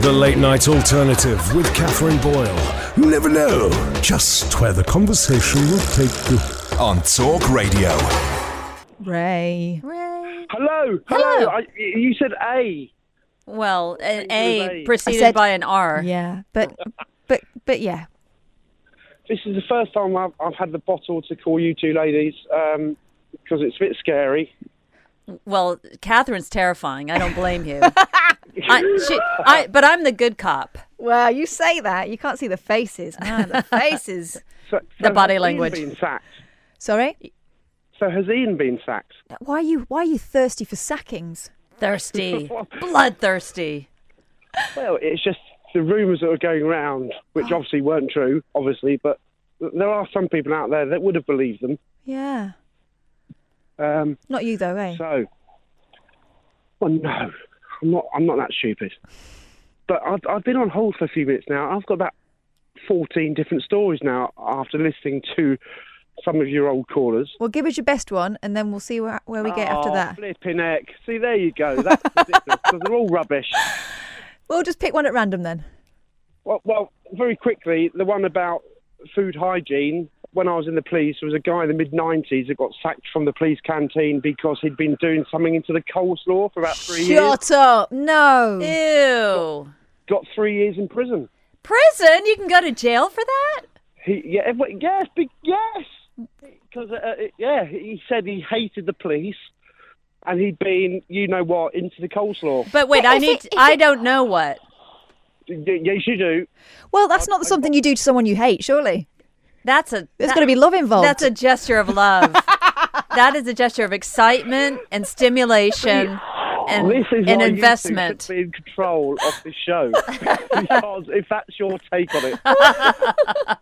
The Late Night Alternative with Katherine Boyle. You never know just where the conversation will take you. on Talk Radio. Ray. Ray. Hello, hello. Hello. I, you said A. Well, an Thank you, A preceded said- by an R. Yeah, but but but yeah. This is the first time I've, I've had the bottle to call you two ladies um, because it's a bit scary. Well, Katherine's terrifying. I don't blame you. I, she, I, but I'm the good cop. Well, you say that. You can't see the faces. Man, the faces. So, The body language. Iain been sacked. Sorry? So has Iain been sacked? Why are you why are you thirsty for sackings? Thirsty. Bloodthirsty. Well, it's just the rumours that were going around, which obviously weren't true, obviously, but there are some people out there that would have believed them. Yeah. Um, Not you though, eh? so, well, no, I'm not. I'm not that stupid. But I've, I've been on hold for a few minutes now. I've got about 14 different stories now after listening to some of your old callers. Well, give us your best one, and then we'll see where, where we get after Oh, that. Flipping heck. See, there you go. That's ridiculous. they're all rubbish. We'll just pick one at random then. Well, well, very quickly, the one about food hygiene. When I was in the police, there was a guy in the mid 90s that got sacked from the police canteen because he'd been doing something into the coleslaw for about three years. Shut up! No. Ew. Got three years in prison. Prison? You can go to jail for that? He, yeah, yes, big, yes. Because, uh, uh, yeah, he said he hated the police and he'd been, you know what, into the coleslaw. But wait, But I need, it, I don't know what. Yes, you do. Well, that's not something you do to someone you hate, surely. That's a. There's that- got to be love involved. That's a gesture of love. that is a gesture of excitement and stimulation and this is an why investment. You be in control of this show because if that's your take on it,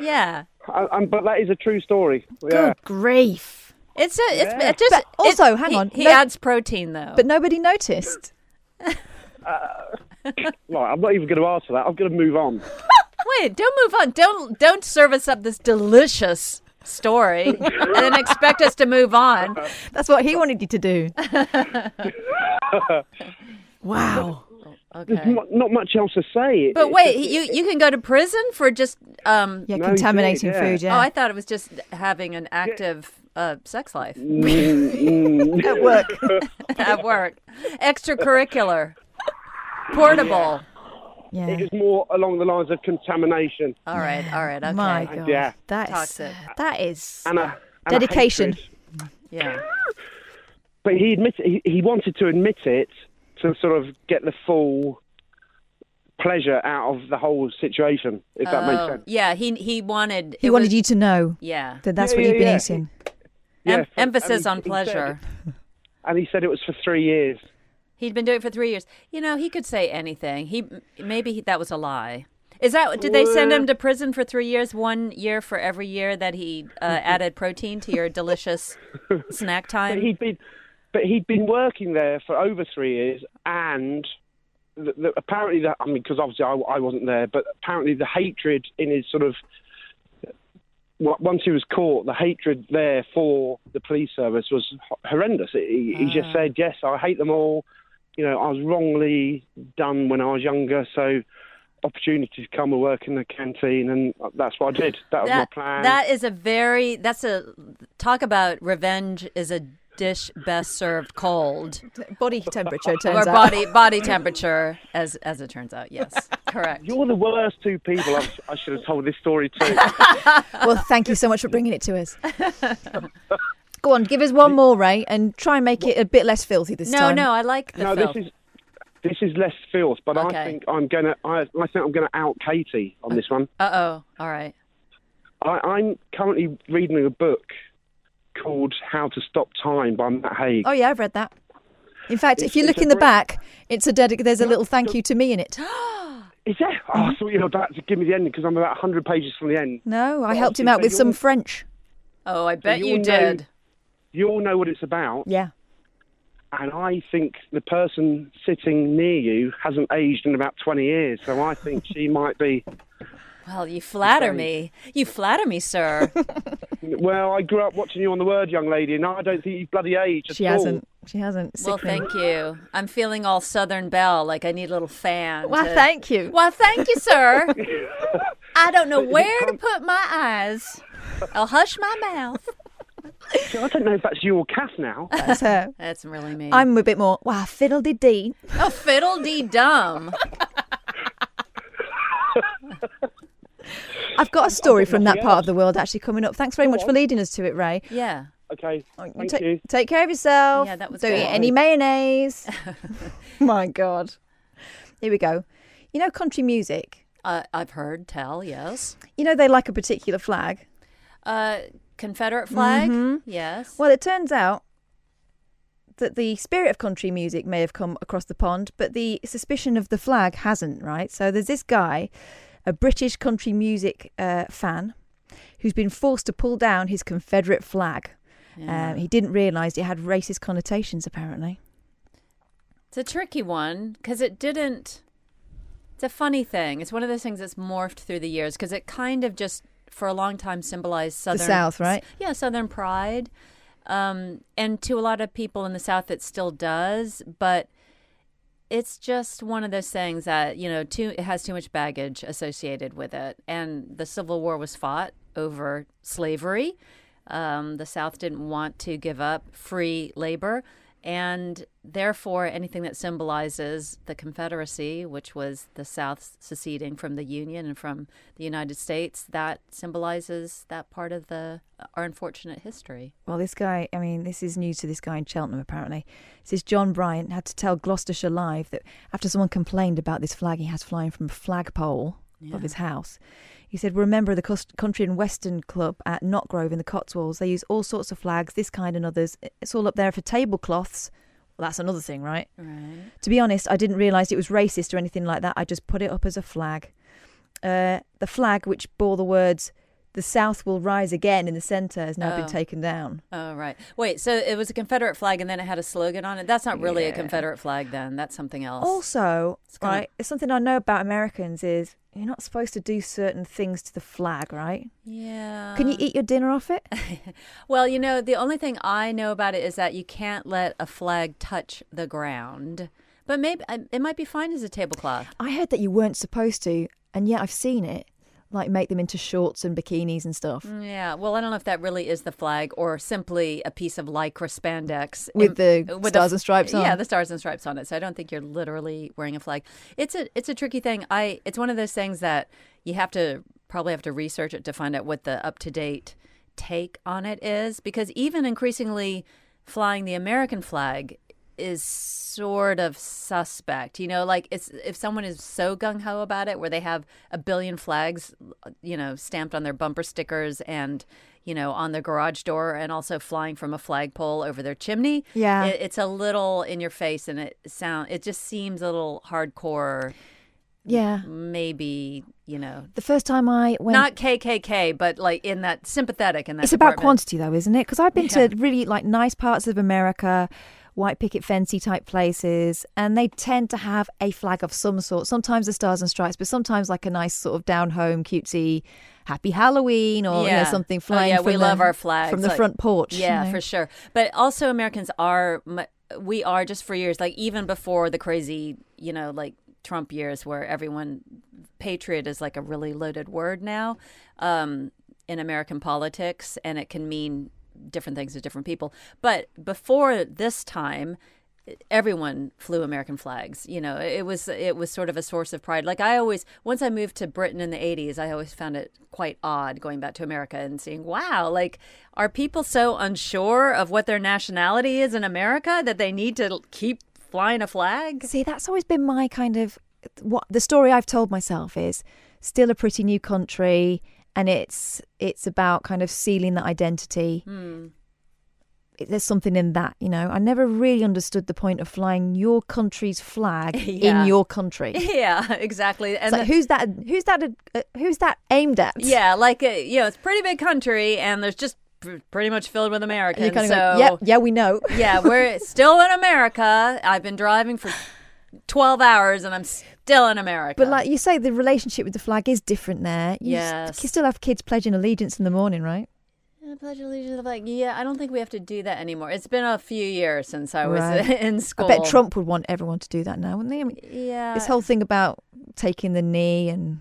Yeah. Uh, um, but that is a true story. Yeah. Good grief. It's a, it's Yeah. it just But also, it- hang on, He no- adds protein though. But nobody noticed. Right, I'm not even going to answer that. I'm going to move on. Wait, don't move on. Don't don't serve us up this delicious story and then expect us to move on. That's what he wanted you to do. wow. Okay. not, not much else to say. But it's wait, just- you you can go to prison for just um Yeah, No, contaminating did, yeah. food, yeah. Oh, I thought it was just having an active uh, sex life Mm, mm. At work. at work. Extracurricular. Portable. Yeah. It was more along the lines of contamination All right, all right, okay. My God. Yeah. That is Toxic. that is and a, and dedication. Yeah. But he admitted he, he wanted to admit it to sort of get the full pleasure out of the whole situation, if that makes Oh, sense. Yeah, he he wanted He wanted was- you to know Yeah. that that's Yeah, what yeah, you've been yeah. eating. Em- Yes, and- emphasis on he- he pleasure. said- and he said it was for three years. He'd been doing it for three years. You know, he could say anything. He maybe he, that was a lie. Is that did they send him to prison for three years? One year for every year that he uh, added protein to your delicious snack But time. he'd been, but he'd been working there for over three years, and the, the, apparently that I mean, because obviously I, I wasn't there, but apparently the hatred in his sort of once he was caught, the hatred there for the police service was horrendous. He, he just said, "Yes, I hate them all. You know, I was wrongly done when I was younger, so." Opportunities come and work in the canteen, and that's what I did. That was my plan. that is a very that's a talk about revenge is a dish best served cold Body temperature or turns out. body body temperature as as it turns out. Yes, correct. You're the worst two people I, I should have told this story to. Well, thank you so much for bringing it to us. Go on, give us one more, Ray, and try and make it a bit less filthy this No, time. no, no, I like the no, filth. this is this is less filth, but Okay. I think I'm gonna I, I think I'm gonna out Katie on this one. Uh oh. All right. I, I'm currently reading a book called How to Stop Time by Matt Haig. Oh yeah, I've read that. In fact, It's- if you look in the great- back, it's a dedic- there's a little thank you to me in it. Is there? Oh, I thought you were about to give me the ending because I'm about 100 pages from the end. No, I Well, helped him out with some you're- French. Oh, I bet you you know- did. You all know what it's about, Yeah. and I think the person sitting near you hasn't aged in about 20 years, so I think she might be. Well, you flatter me. You flatter me, sir. Well, I grew up watching you on the Word, young lady, and I don't think you've bloody aged. She at all. hasn't. She hasn't. well, Sickening. thank you. I'm feeling all Southern Belle, like I need a little fan. Well, to- thank you. Well, thank you, sir. I don't know where to put my eyes. I'll hush my mouth. So I don't know if that's you or Kath now. That's her. That's really me. I'm a bit more, wow, fiddle dee dee. oh, fiddle dee dum. I've got a story from that part of the world actually coming up. Thanks very much for leading us to it, Ray. Yeah. Okay, thank ta- you. Take care of yourself. Yeah, that was Don't good. eat any mayonnaise. My God. Here we go. You know, country music. Uh, I've heard tell, yes. You know, they like a particular flag. Uh, Confederate flag? Yes. Well, it turns out that the spirit of country music may have come across the pond, but the suspicion of the flag hasn't, right? So there's this guy, a British country music uh, fan, who's been forced to pull down his Confederate flag. Yeah. Um, he didn't realise it had racist connotations, apparently. It's a tricky one because it didn't. It's a funny thing. It's one of those things that's morphed through the years because it kind of just, for a long time, symbolized Southern. South, right? Yeah, Southern pride. Um, and to a lot of people in the South, it still does. But it's just one of those things that, you know, too, it has too much baggage associated with it. And the Civil War was fought over slavery. Um, the South didn't want to give up free labor. And therefore, anything that symbolizes the Confederacy, which was the South seceding from the Union and from the United States, that symbolizes that part of the our unfortunate history. Well, this guy, I mean, this is news to this guy in Cheltenham, apparently. It says John Bryant had to tell Gloucestershire Live that after someone complained about this flag he has flying from a flagpole of his house, he said, We're a member of the Country and Western Club at Notgrove in the Cotswolds. They use all sorts of flags, this kind and others. It's all up there for tablecloths. Well, that's another thing, right? Right. To be honest, I didn't realise it was racist or anything like that. I just put it up as a flag. Uh, the flag, which bore the words, the South will rise again in the centre, has now Oh. been taken down. Oh, right. Wait, so it was a Confederate flag and then it had a slogan on it? That's not really a Confederate flag then. That's something else. Also, kinda- right, it's something I know about Americans is you're not supposed to do certain things to the flag, right? yeah. Can you eat your dinner off it? Well, you know, the only thing I know about it is that you can't let a flag touch the ground. But maybe uh, it might be fine as a tablecloth. I heard that you weren't supposed to, and yet I've seen it, like make them into shorts and bikinis and stuff. Mm, yeah. Well, I don't know if that really is the flag or simply a piece of lycra spandex With in- the with stars and stripes on. Yeah, the stars and stripes on it. So I don't think you're literally wearing a flag. It's a it's a tricky thing. I it's one of those things that you have to probably have to research it to find out what the up to date take on it is because even increasingly flying the American flag is sort of suspect. You know, like it's if someone is so gung ho about it, where they have a billion flags, you know, stamped on their bumper stickers and you know on their garage door, and also flying from a flagpole over their chimney. Yeah. it, it's a little in your face, and it sound it just seems a little hardcore. Yeah. Maybe you know. The first time I went, Not KKK, but like in that sympathetic and that. it's about quantity though, isn't it? Because I've been to really like nice parts of America, white picket fencey type places, and they tend to have a flag of some sort. Sometimes the stars and stripes, but sometimes like a nice sort of down home, cutesy, happy Halloween or you know, Yeah. something Oh, flying. yeah, from we the, love our flags, from the like- front porch. you Yeah, know. for sure. But also, Americans are we are just for years, like even before the crazy, you know, like Trump years, where everyone patriot is like a really loaded word now um, in American politics, and it can mean different things to different people. But before this time. Everyone flew American flags. You know, it was it was sort of a source of pride. Like I always, once I moved to Britain in the '80s, I always found it quite odd going back to America and seeing, wow, like are people so unsure of what their nationality is in America that they need to keep flying a flag? See, that's always been my kind of what the story I've told myself is still a pretty new country, and it's it's about kind of sealing that identity. there's something in that, you know. I never really understood the point of flying your country's flag Yeah. in your country. Yeah, exactly. And like, the- who's that? Who's that? Uh, who's that aimed at? yeah, like uh, you know, it's a pretty big country, and there's just pretty much filled with Americans. kind of so yeah, yeah, we know. yeah, we're still in America. I've been driving for 12 hours and I'm still in America. But like you say, the relationship with the flag is different there. You, Yes. you still have kids pledging allegiance in the morning, right? Yeah, Pledge Allegiance, like, yeah, I don't think we have to do that anymore. It's been a few years since I was Right. in school. I bet Trump would want everyone to do that now, wouldn't he? I mean, Yeah. this whole thing about taking the knee and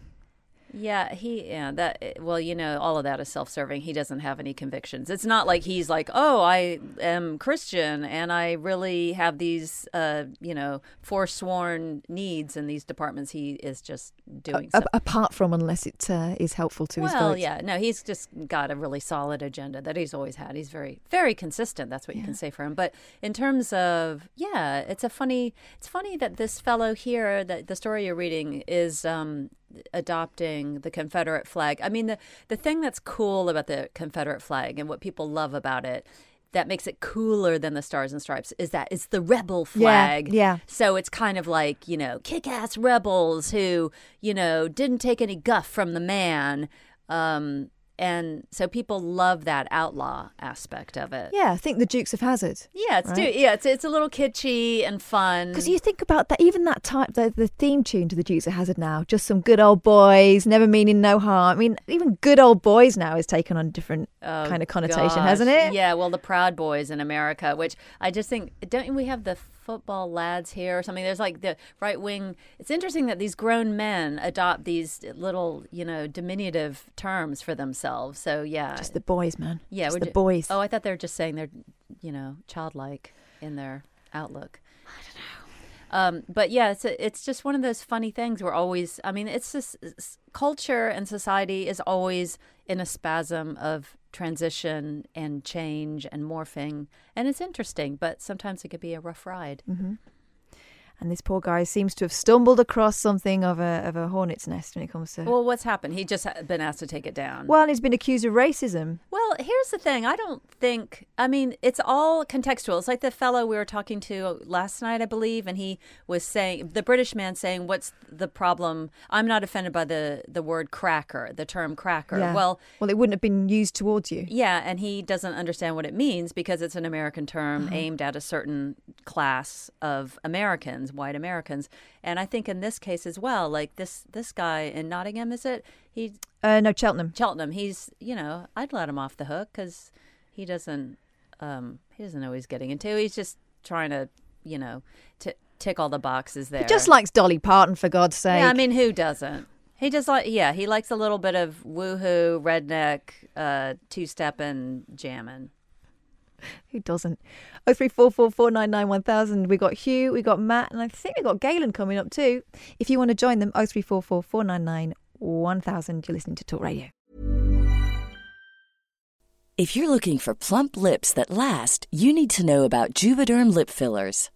Yeah, he yeah, that well, you know, all of that is self-serving. He doesn't have any convictions. It's not like he's like, "Oh, I am Christian and I really have these uh, you know, forsworn needs in these departments." He is just doing a- stuff. apart from unless it uh, is helpful to his Well, yeah, no, he's just got a really solid agenda that he's always had. He's very, very consistent. That's what you can say for him. But in terms of, yeah, it's a funny. It's funny that this fellow here, that the story you're reading, is um, adopting the Confederate flag. I mean, the the thing that's cool about the Confederate flag and what people love about it. That makes it cooler than the Stars and Stripes is that it's the rebel Yeah, flag. yeah. So it's kind of like, you know, kick ass rebels who, you know, didn't take any guff from the man. Um, and so people love that outlaw aspect of it. Yeah, I think the Dukes of Hazzard. Yeah, it's do, yeah, it's it's a little kitschy and fun. Because you think about that, even that type, the, the theme tune to the Dukes of Hazzard now, just some good old boys, never meaning no harm. I mean, even good old boys now is taken on a different Oh, kind of connotation, gosh. hasn't it? Yeah, well, the Proud Boys in America, which I just think, don't we have the football lads here or something? There's like the right wing. It's interesting that these grown men adopt these little, you know, diminutive terms for themselves. So yeah, Just the boys, man. yeah, Just the ju- boys. Oh, I thought they were just saying they're, you know, childlike in their outlook. I don't know. Um, but yeah, it's a, it's just one of those funny things. We're always, I mean, it's just it's, culture and society is always in a spasm of transition and change and morphing, and it's interesting. But sometimes it could be a rough ride. Mm-hmm. And this poor guy seems to have stumbled across something of a of a hornet's nest when it comes to. Well, what's happened? He just been asked to take it down. Well, and he's been accused of racism. Well, here's the thing. I don't think, I mean, it's all contextual. It's like the fellow we were talking to last night, I believe, and he was saying, the British man saying, What's the problem? I'm not offended by the, the word cracker, the term cracker. Yeah. Well, well, it wouldn't have been used towards you. yeah, and he doesn't understand what it means because it's an American term Uh-huh. aimed at a certain class of Americans, white Americans. And I think in this case as well, like this this guy in Nottingham, is it? He Uh, no, Cheltenham. Cheltenham, he's you know I'd let him off the hook because he doesn't um, he doesn't know he's getting into. He's just trying to you know t- tick all the boxes there. He just likes Dolly Parton, for God's sake. yeah, I mean who doesn't? He just like yeah, he likes a little bit of woohoo, redneck, uh, two stepping, jamming. Who doesn't? Oh three four four four nine nine one thousand. We got Hugh, we got Matt, and I think we got Galen coming up too. If you want to join them, oh three four four four nine nine one thousand. You're listening to Talk Radio. If you're looking for plump lips that last, you need to know about Juvederm lip fillers.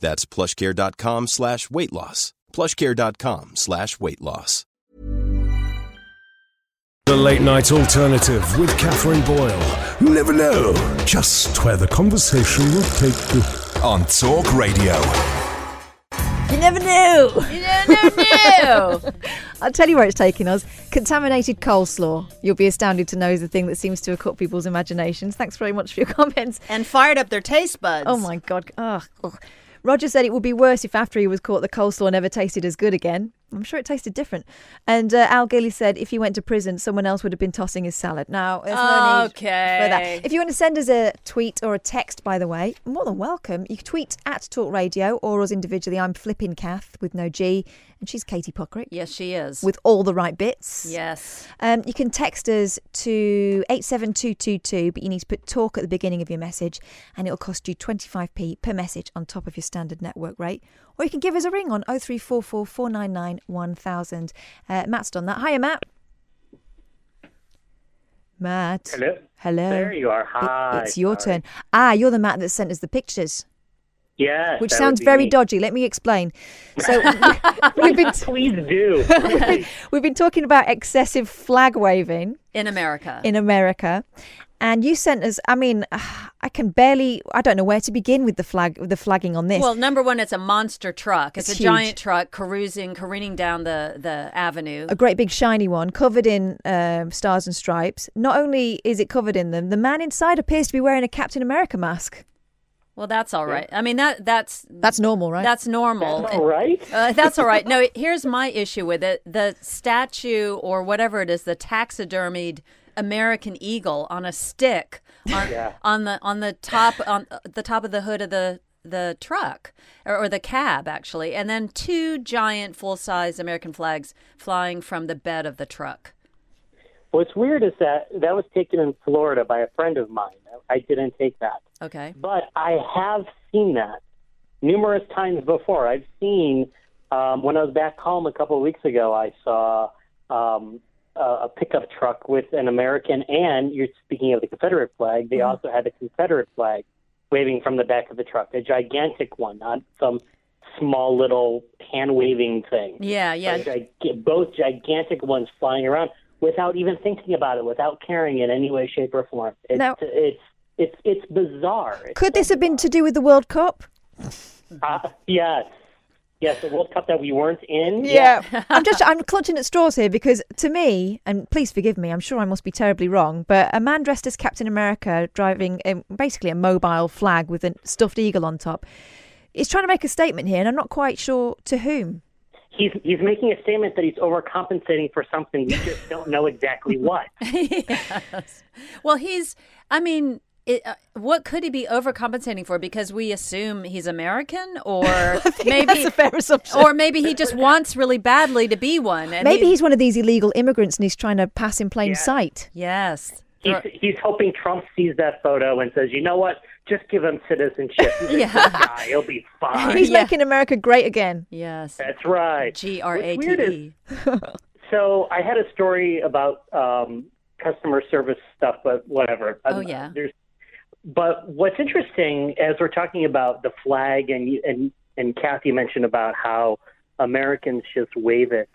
That's plushcare.com slash weight loss. plushcare.com slash weight loss. The Late Night Alternative with Katherine Boyle. You never know just where the conversation will take you. On Talk Radio. You never knew. You never knew. I'll tell you where it's taking us. Contaminated coleslaw. You'll be astounded to know is the thing that seems to have caught people's imaginations. Thanks very much for your comments. and fired up their taste buds. Oh my god. Ugh. Roger said it would be worse if after he was caught the coleslaw never tasted as good again. I'm sure it tasted different. And uh, Al Gilly said if he went to prison, someone else would have been tossing his salad. Now, there's no need Okay. for that. If you want to send us a tweet or a text, by the way, more than welcome. You can tweet at Talk Radio or us individually. I'm Flipping Kath with no G, and she's Katie Puckrick Yes, she is. with all the right bits. yes. Um, you can text us to 87222, but you need to put talk at the beginning of your message, and it'll cost you 25p per message on top of your standard network rate. Or you can give us a ring on 0344 499 1000. Uh, Matt's done that. Hiya, Matt. Matt. Hello. Hello. There you are. It- Hi. it's your Sorry. turn. Ah, you're the Matt that sent us the pictures, Yes. which sounds very me. dodgy. Let me explain. So we've been Please do. we've been talking about excessive flag waving. In America. in America. And you sent us. I mean, I can barely. I don't know where to begin with the flag, with the flagging on this. well, number one, it's a monster truck. It's, It's a huge. giant truck carousing, careening down the, the avenue. a great big shiny one, covered in um, stars and stripes. Not only is it covered in them, the man inside appears to be wearing a Captain America mask. Well, that's all right. I mean, that that's That's normal, right? that's normal. That's All right. Uh, that's all right. No, here's my issue with it: the statue or whatever it is, the taxidermied American eagle on a stick on, Yeah. on the on the top on the top of the hood of the the truck or, or the cab actually, and then two giant full size American flags flying from the bed of the truck. What's weird is that that was taken in Florida by a friend of mine. I didn't take that, Okay. but I have seen that numerous times before. I've seen um, when I was back home a couple of weeks ago. I saw um, a, a pickup truck with an American, and you're speaking of the Confederate flag. They also had the Confederate flag waving from the back of the truck, a gigantic one, not some small little hand waving thing. Yeah, yeah. Gig- both gigantic ones flying around without even thinking about it, without caring in any way, shape, or form. It's Now- it's it's it's bizarre. It's Could so this have been to do with the World Cup? uh, yes, yes, the World Cup that we weren't in. Yeah. I'm just I'm clutching at straws here because to me, and please forgive me, I'm sure I must be terribly wrong, but a man dressed as Captain America driving a, basically a mobile flag with a stuffed eagle on top is trying to make a statement here, and I'm not quite sure to whom. He's he's making a statement that he's overcompensating for something we just don't know exactly what. yes. Well, he's. I mean, it, uh, what could he be overcompensating for? Because we assume he's American, or maybe That's a fair assumption. or maybe he just wants really badly to be one. And Maybe he- he's one of these illegal immigrants and he's trying to pass in plain Yeah. sight. yes. He's he's hoping Trump sees that photo and says, you know what, just give him citizenship. He's a Yeah. good guy. He'll be fine. He's Yeah. making America great again. Yes. That's right. G R A What's T weird is- E. So I had a story about um, customer service stuff, but whatever. Oh, Um, yeah. There's, but what's interesting as we're talking about the flag, and and and Kathy mentioned about how Americans just wave it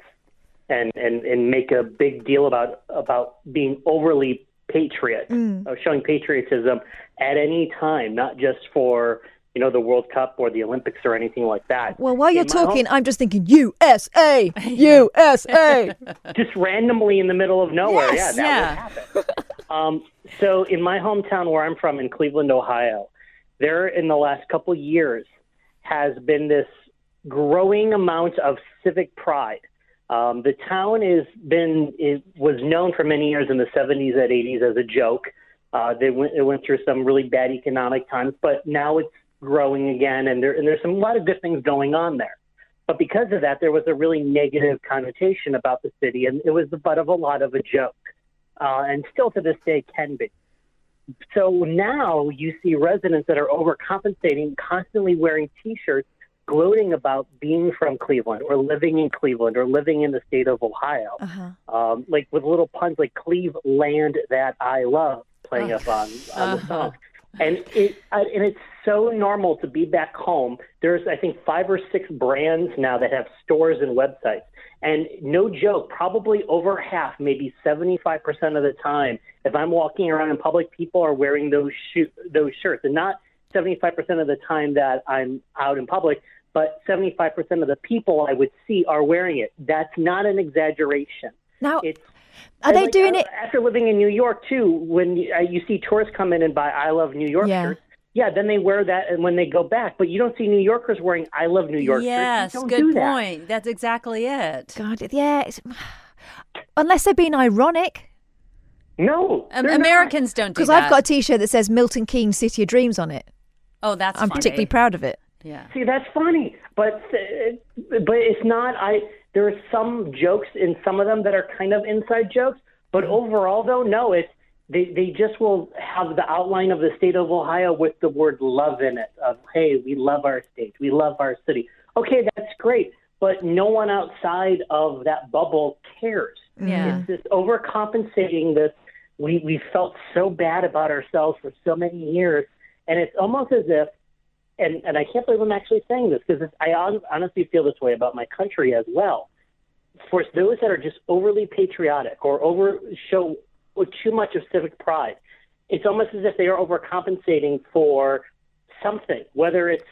and and and make a big deal about about being overly patriot, of showing patriotism at any time, not just for you know the World Cup or the Olympics or anything like that. Well, while you're In my home- talking, I'm just thinking USA, USA. just randomly in the middle of nowhere. Yes, yeah, that yeah. would happen. um, so in my hometown where I'm from in Cleveland, Ohio, there in the last couple years has been this growing amount of civic pride. Um, the town has been it was known for many years in the 70s and 80s as a joke. Uh, they went it went through some really bad economic times, but now it's growing again, and there and there's some a lot of good things going on there. But because of that, there was a really negative connotation about the city, and it was the butt of a lot of a joke, uh, and still to this day can be. So now you see residents that are overcompensating, constantly wearing T-shirts, gloating about being from Cleveland or living in Cleveland or living in the state of Ohio, Uh-huh. um, like with little puns like "Cleveland that I love" playing up on, on the song. And it I, and it's so normal to be back home. There's I think five or six brands now that have stores and websites. And no joke, probably over half, maybe 75% of the time, if I'm walking around in public, people are wearing those sho- those shirts, and not 75% of the time that I'm out in public, but 75% of the people I would see are wearing it. That's not an exaggeration. Now, It's are they like, doing uh, it? after living in New York too? When you, uh, you see tourists come in and buy "I love New York" Yeah. shirts, yeah, then they wear that, and when they go back, but you don't see New Yorkers wearing "I love New York" yes, shirts. You don't good do that. point. That's exactly it. God, yeah. It's, unless they're being ironic. No, Um, they're not. Americans don't do Because. I've got a T-shirt that says Milton Keynes City of Dreams on it. oh, that's I'm funny. particularly proud of it. Yeah. See, that's funny, but uh, but it's not. I there are some jokes in some of them that are kind of inside jokes, but Mm-hmm. overall, though, no, it's they they just will have the outline of the state of Ohio with the word love in it. Of hey, we love our state, we love our city. Okay, that's great, but no one outside of that bubble cares. Yeah. It's this overcompensating. This we we felt so bad about ourselves for so many years, and it's almost as if and, and I can't believe I'm actually saying this because I honestly feel this way about my country as well. For those that are just overly patriotic or over show too much of civic pride, it's almost as if they are overcompensating for something, whether it's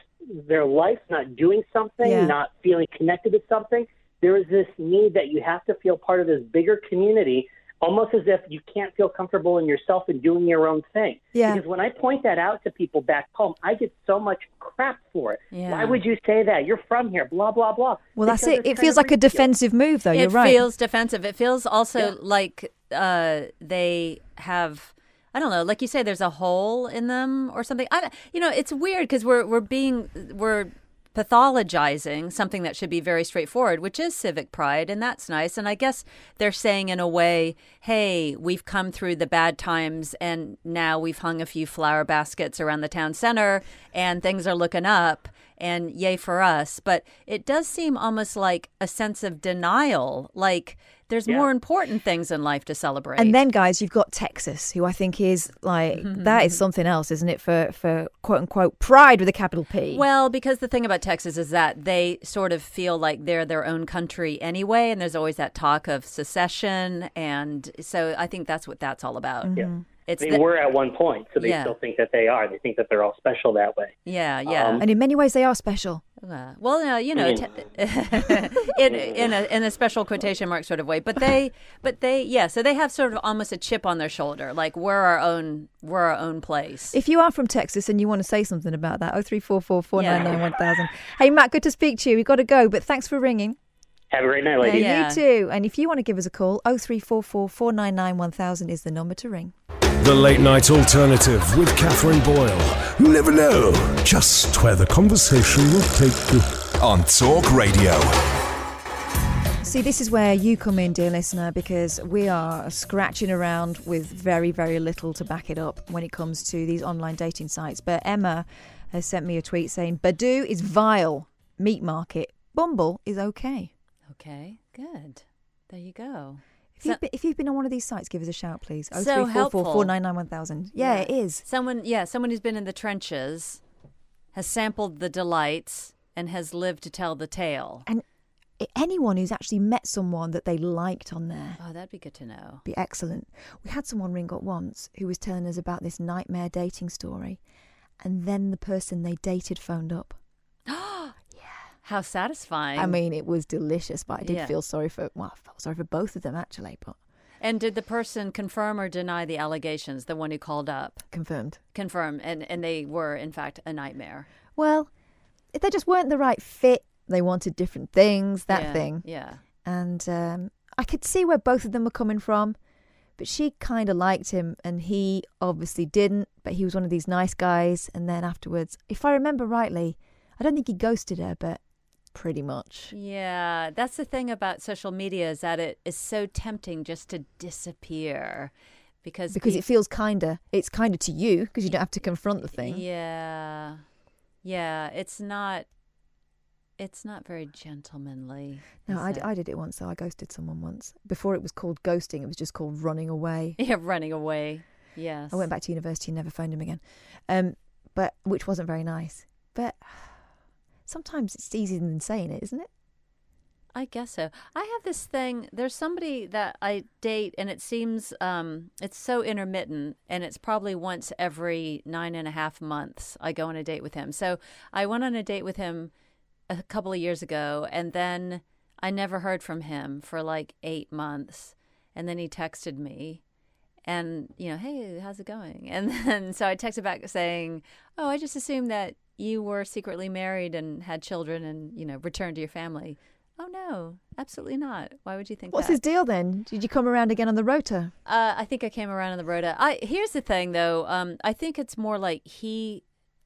their life not doing something, Yeah. not feeling connected to something. There is this need that you have to feel part of this bigger community, almost as if you can't feel comfortable in yourself and doing your own thing. Yeah. Because when I point that out to people back home, I get so much crap for it. Yeah. Why would you say that? You're from here, blah, blah, blah. Well, that's it. It feels of like a ridiculous. defensive move, though. You're right. it feels defensive. It feels also Yeah. like uh, they have. I don't know, like you say, there's a hole in them or something. I, you know, it's weird because we're we're being we're pathologizing something that should be very straightforward, which is civic pride, and that's nice. And I guess they're saying in a way, hey, we've come through the bad times, and now we've hung a few flower baskets around the town center, and things are looking up, and yay for us. But it does seem almost like a sense of denial, like there's Yeah. more important things in life to celebrate. And then, guys, you've got Texas, who I think is like that is something else, isn't it? For for quote unquote pride with a capital P. Well, because the thing about Texas is that they sort of feel like they're their own country anyway, and there's always that talk of secession, and so I think that's what that's all about. Mm-hmm. Yeah. It's They the- were at one point, so they Yeah. still think that they are. They think that they're all special that way. yeah, yeah. Um, and in many ways, they are special. Uh, well, uh, you know, mean- te- in in a in a special quotation mark sort of way, but they, but they, yeah. So they have sort of almost a chip on their shoulder, like we're our own, we're our own place. If you are from Texas and you want to say something about that, oh three four four four nine nine one thousand. Hey Matt, good to speak to you. We've got to go, but thanks for ringing. Have a great night, ladies. Yeah. You too. And if you want to give us a call, oh three four four four nine nine one thousand is the number to ring. The Late Night Alternative with Katherine Boyle. You never know. Just where the conversation will take you. On Talk Radio. See, this is where you come in, dear listener, because we are scratching around with very, very little to back it up when it comes to these online dating sites. But Emma has sent me a tweet saying Badoo is vile, meat market, Bumble is okay. Okay, good. There you go. If, So- you've been, if you've been on one of these sites, give us a shout, please. Oh, So helpful. 499 Yeah, it is. Someone, yeah, someone who's been in the trenches, has sampled the delights, and has lived to tell the tale. And anyone who's actually met someone that they liked on there. Oh, that'd be good to know. be excellent. We had someone ring up once who was telling us about this nightmare dating story, and then the person they dated phoned up. How satisfying! I mean, it was delicious, but I did Yeah. feel sorry for well, I felt sorry for both of them actually, but and did the person confirm or deny the allegations? The one who called up confirmed. confirm, and and they were in fact a nightmare. Well, if they just weren't the right fit, they wanted different things, that Yeah, thing. Yeah. And um, I could see where both of them were coming from but she kind of liked him, and he obviously didn't. But he was one of these nice guys. And then afterwards, if I remember rightly, I don't think he ghosted her, but pretty much. Yeah, that's the thing about social media is that it is so tempting just to disappear because Because pe- it feels kinder. It's kinder to you because you don't have to confront the thing. Yeah. Yeah, it's not it's not very gentlemanly. No, I? I did it once. So I ghosted someone once. Before it was called ghosting, it was just called running away. Yeah, running away. Yes. I went back to university and never phoned him again, um, but which wasn't very nice. But sometimes it's easier than saying it, isn't it? I guess so. I have this thing. There's somebody that I date, and it seems um, it's so intermittent, and it's probably once every nine and a half months I go on a date with him. So I went on a date with him a couple of years ago, and then I never heard from him for like eight months, and then he texted me. And you know, hey, how's it going? And then so I texted back saying, "Oh, I just assumed that you were secretly married and had children, and you know, returned to your family." Oh no, absolutely not. Why would you think that? What's that? his deal then? Did you come around again on the rota? Uh, I think I came around on the road. I here's the thing though. Um, I think it's more like he.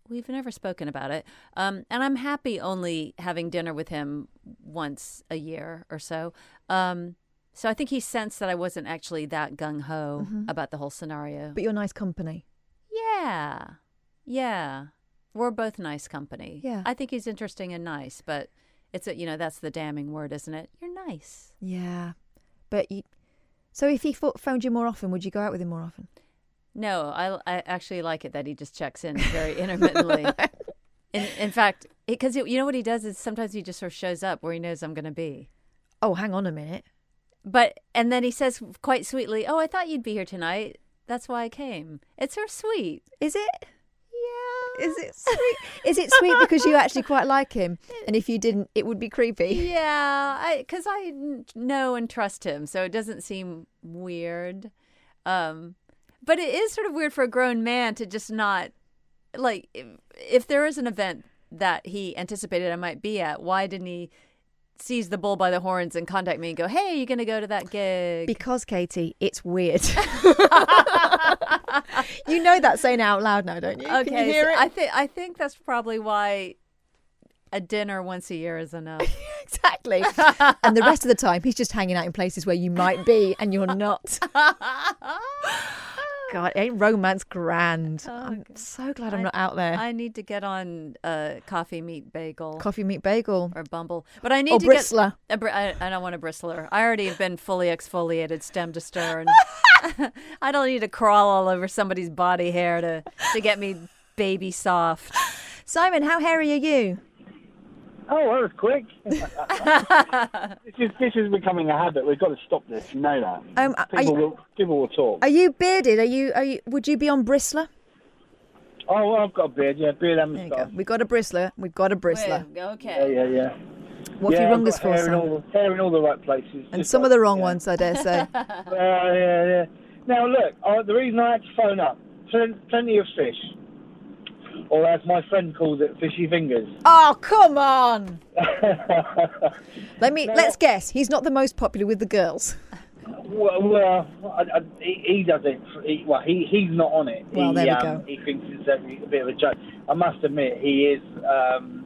We've never spoken about it, um, and I'm happy only having dinner with him once a year or so. Um, so I think he sensed that I wasn't actually that gung ho Mhm. about the whole scenario. But you're nice company. yeah, yeah, we're both nice company. Yeah. I think he's interesting and nice, but it's a you know that's the damning word, isn't it? You're nice. Yeah, but you. So if he pho- phoned you more often, would you go out with him more often? No, I, I actually like it that he just checks in very intermittently. in, in fact, because you know what he does is sometimes he just sort of shows up where he knows I'm going to be. Oh, hang on a minute. But and then he says quite sweetly, "Oh, I thought you'd be here tonight. That's why I came." It's so sweet. Is it? Is it sweet? Is it sweet because you actually quite like him? And if you didn't, it would be creepy. Yeah, because I know and trust him, so it doesn't seem weird. Um, but it is sort of weird for a grown man to just not like if, if there is an event that he anticipated I might be at, why didn't he seize the bull by the horns and contact me and go, "Hey, are you going to go to that gig?" Because Katie, it's weird. you know that saying out loud now, don't you? okay, Can you hear so it? I think I think that's probably why a dinner once a year is enough. exactly. and the rest of the time, he's just hanging out in places where you might be and you're not. God, ain't romance grand? I'm so glad I'm I- not out there. I need to get on uh, coffee meat bagel. Coffee meat bagel. or Bumble. But I need Or to bristler. get a br- I, I don't want a bristler. I already have been fully exfoliated stem to stern. I don't need to crawl all over somebody's body hair to to get me baby soft. Simon, how hairy are you? Oh, that was quick. this is this is becoming a habit. We've got to stop this. You know that. Um, are people you- will people will talk. Are you bearded? Are you? Are you? Would you be on Bristlr? Oh, well, I've got a beard. Yeah, beard and There you go. We've got a bristler. We've got a bristler. Yeah, Okay. yeah, yeah. What have yeah, you rung I've us for, hair in, Sam? all, hair in all the right places. And some like- of the wrong yeah. ones, I dare say. Uh, yeah, yeah. Now look, uh, the reason I had to phone up, plen- plenty of fish, or as my friend calls it, fishy fingers. oh, come on! Let me. Let's guess. He's not the most popular with the girls. Well, well I, I, he, he doesn't. He, well, he he's not on it. Well, he, there we um, go. He thinks it's a, a bit of a joke. I must admit, he is um,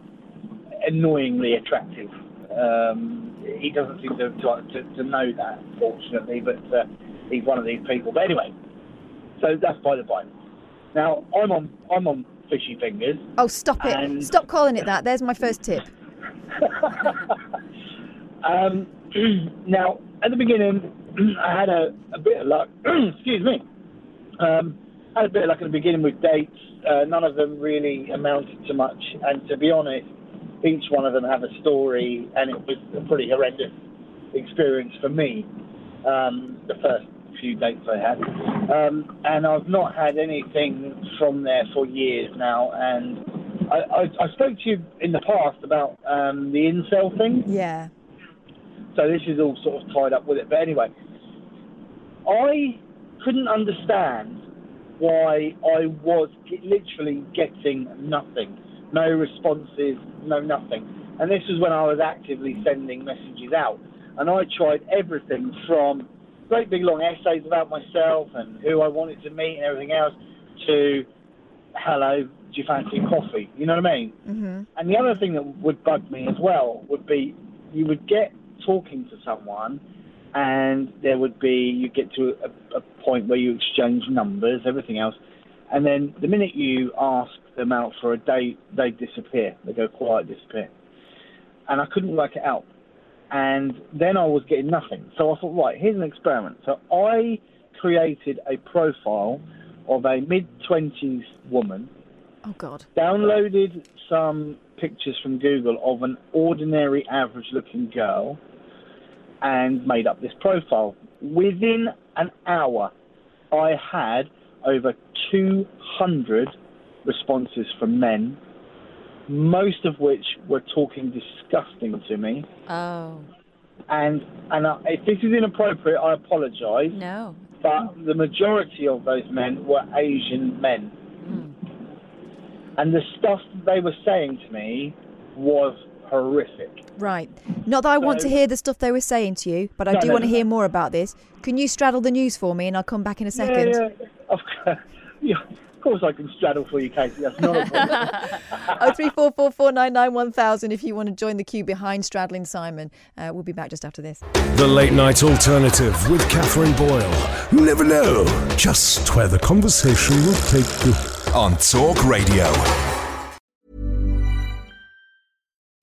annoyingly attractive. Um, he doesn't seem to, to to to know that, fortunately, but uh, he's one of these people. But anyway, so that's by the by. Now I'm on I'm on fishy fingers. Oh, stop it! And- Stop calling it that. There's my first tip. Um, now, at the beginning, I had a, a bit of luck. Excuse me. Um, I had a bit of luck at the beginning with dates. Uh, none of them really amounted to much. And to be honest, each one of them have a story, and it was a pretty horrendous experience for me. Um, the first few dates I had, um, and I've not had anything from there for years now. And I, I, I spoke to you in the past about um, the incel thing. Yeah. So this is all sort of tied up with it. But anyway, I couldn't understand why I was literally getting nothing, no responses, no nothing. And this was when I was actively sending messages out. And I tried everything from great big long essays about myself and who I wanted to meet and everything else, to hello, do you fancy coffee? You know what I mean? Mm-hmm. And the other thing that would bug me as well would be you would get talking to someone, and there would be you get to a, a point where you exchange numbers, everything else, and then the minute you ask them out for a date, they disappear. They go quiet, disappear. And I couldn't work it out. And then I was getting nothing. So I thought, right, here's an experiment. So I created a profile of a mid 20s woman, Oh God. downloaded some pictures from Google of an ordinary, average looking girl, and made up this profile. Within an hour, I had over 200 responses from men, most of which were talking disgusting to me. Oh And and I, if this is inappropriate, I apologise. no. But the majority of those men were Asian men. Hmm. And the stuff that they were saying to me was horrific. Right. Not that I want to hear the stuff they were saying to you, but I No, do no, want to no, hear more about this. Can you straddle the news for me, and I'll come back in a second. Yeah, yeah. Of, course- yeah, of course I can straddle for you, Casey. That's not a problem. Oh three four four four nine nine one thousand. If you want to join the queue behind straddling Simon, uh, we'll be back just after this. The Late Night Alternative with Katherine Boyle. You never know. Just where the conversation will take you. On Talk Radio.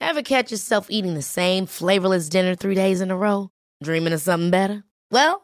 Ever catch yourself eating the same flavorless dinner three days in a row? Dreaming of something better? Well,